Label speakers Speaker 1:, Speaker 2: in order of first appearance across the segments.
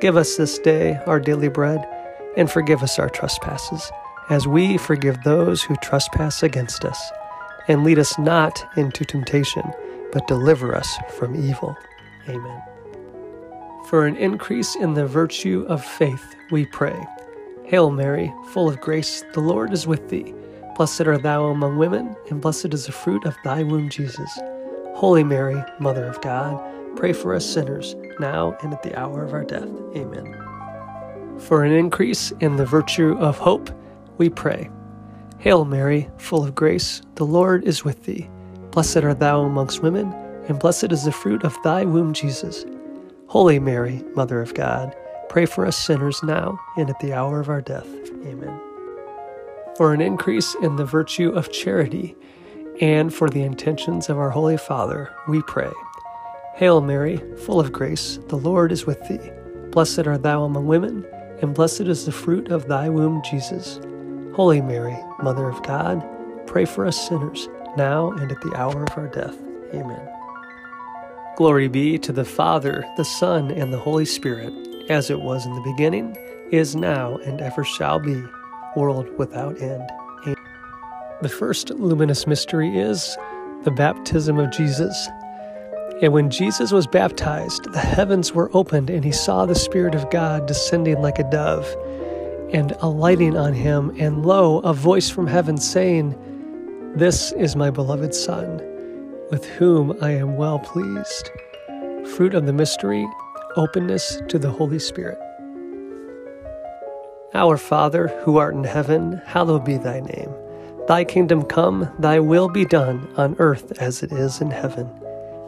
Speaker 1: Give us this day our daily bread, and forgive us our trespasses, as we forgive those who trespass against us. And lead us not into temptation, but deliver us from evil. Amen. For an increase in the virtue of faith, we pray. Hail Mary, full of grace, the Lord is with thee. Blessed art thou among women, and blessed is the fruit of thy womb, Jesus. Holy Mary, Mother of God, pray for us sinners, now and at the hour of our death. Amen. For an increase in the virtue of hope, we pray. Hail Mary, full of grace, the Lord is with thee. Blessed art thou amongst women, and blessed is the fruit of thy womb, Jesus. Holy Mary, Mother of God, pray for us sinners now and at the hour of our death. Amen. For an increase in the virtue of charity, and for the intentions of our Holy Father, we pray. Hail Mary, full of grace, the Lord is with thee. Blessed art thou among women, and blessed is the fruit of thy womb, Jesus. Holy Mary, Mother of God, pray for us sinners, now and at the hour of our death. Amen. Glory be to the Father, the Son, and the Holy Spirit, as it was in the beginning, is now, and ever shall be, world without end. Amen. The first luminous mystery is the baptism of Jesus. And when Jesus was baptized, the heavens were opened, and he saw the Spirit of God descending like a dove and alighting on him. And lo, a voice from heaven saying, This is my beloved Son, with whom I am well pleased. Fruit of the mystery, openness to the Holy Spirit. Our Father, who art in heaven, hallowed be thy name. Thy kingdom come, thy will be done, on earth as it is in heaven.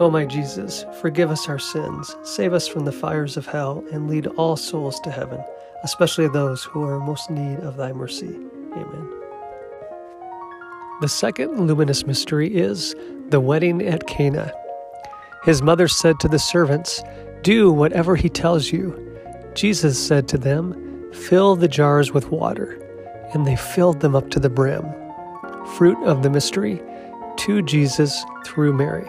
Speaker 1: O my Jesus, forgive us our sins, save us from the fires of hell, and lead all souls to heaven, especially those who are in most need of thy mercy. Amen. The second luminous mystery is the wedding at Cana. His mother said to the servants, do whatever he tells you. Jesus said to them, Fill the jars with water. And they filled them up to the brim. Fruit of the mystery to Jesus through Mary.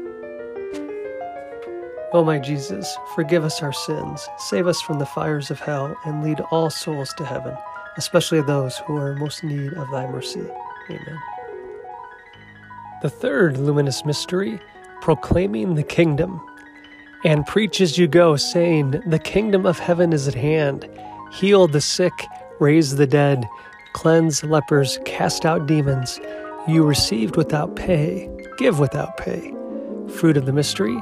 Speaker 1: O my Jesus, forgive us our sins, save us from the fires of hell, and lead all souls to heaven, especially those who are in most need of thy mercy. Amen. The third luminous mystery proclaiming the kingdom. And preach as you go, saying, The kingdom of heaven is at hand. Heal the sick, raise the dead, cleanse lepers, cast out demons. You received without pay, give without pay. Fruit of the mystery,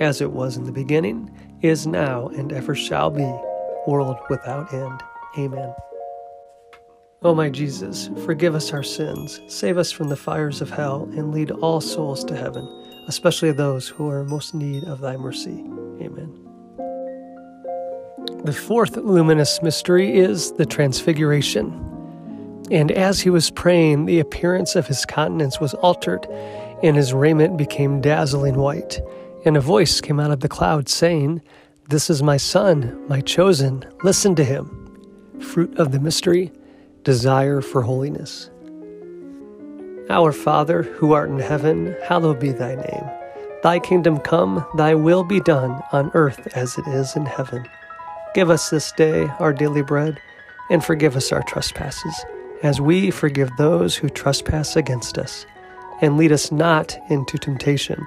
Speaker 1: as it was in the beginning, is now, and ever shall be, world without end. Amen. O oh my Jesus, forgive us our sins, save us from the fires of hell, and lead all souls to heaven, especially those who are in most need of thy mercy. Amen. The fourth luminous mystery is the Transfiguration. And as he was praying, the appearance of his countenance was altered, and his raiment became dazzling white. And a voice came out of the cloud saying, This is my Son, my chosen, listen to him. Fruit of the mystery desire for holiness. Our Father, who art in heaven, hallowed be thy name. Thy kingdom come, thy will be done, on earth as it is in heaven. Give us this day our daily bread, and forgive us our trespasses, as we forgive those who trespass against us. And lead us not into temptation,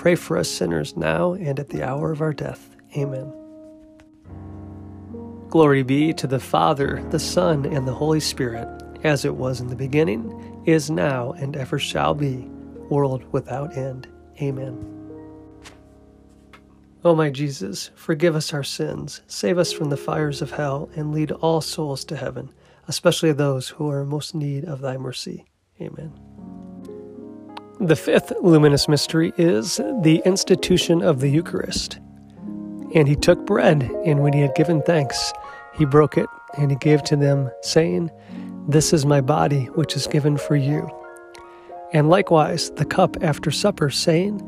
Speaker 1: pray for us sinners now and at the hour of our death. Amen. Glory be to the Father, the Son, and the Holy Spirit, as it was in the beginning, is now, and ever shall be, world without end. Amen. O my Jesus, forgive us our sins, save us from the fires of hell, and lead all souls to heaven, especially those who are in most need of thy mercy. Amen. The fifth luminous mystery is the institution of the Eucharist. And he took bread, and when he had given thanks, he broke it, and he gave to them, saying, This is my body, which is given for you. And likewise the cup after supper, saying,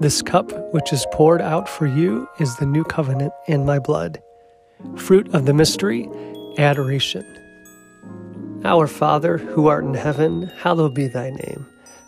Speaker 1: This cup which is poured out for you is the new covenant in my blood. Fruit of the mystery, adoration. Our Father, who art in heaven, hallowed be thy name.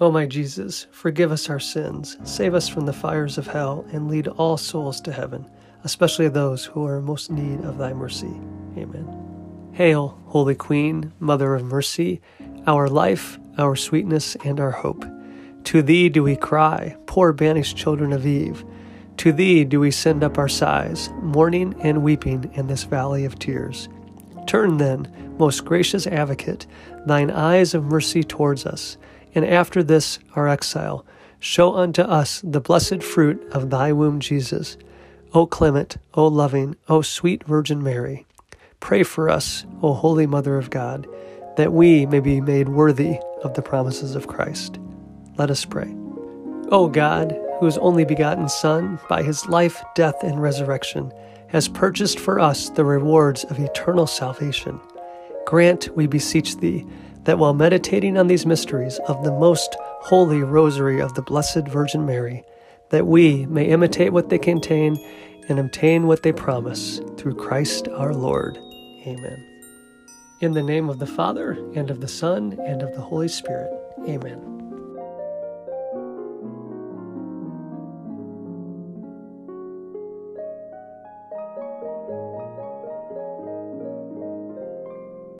Speaker 1: O my Jesus, forgive us our sins, save us from the fires of hell, and lead all souls to heaven, especially those who are in most need of thy mercy. Amen. Hail, Holy Queen, Mother of Mercy, our life, our sweetness, and our hope. To thee do we cry, poor banished children of Eve. To thee do we send up our sighs, mourning and weeping in this valley of tears. Turn then, most gracious advocate, thine eyes of mercy towards us, and after this our exile, show unto us the blessed fruit of thy womb, Jesus. O clement, O loving, O sweet Virgin Mary, pray for us, O Holy Mother of God, that we may be made worthy of the promises of Christ. Let us pray. O God, whose only begotten Son, by his life, death, and resurrection, has purchased for us the rewards of eternal salvation. Grant, we beseech thee, that while meditating on these mysteries of the most holy rosary of the Blessed Virgin Mary, that we may imitate what they contain and obtain what they promise, through Christ our Lord. Amen. In the name of the Father, and of the Son, and of the Holy Spirit. Amen.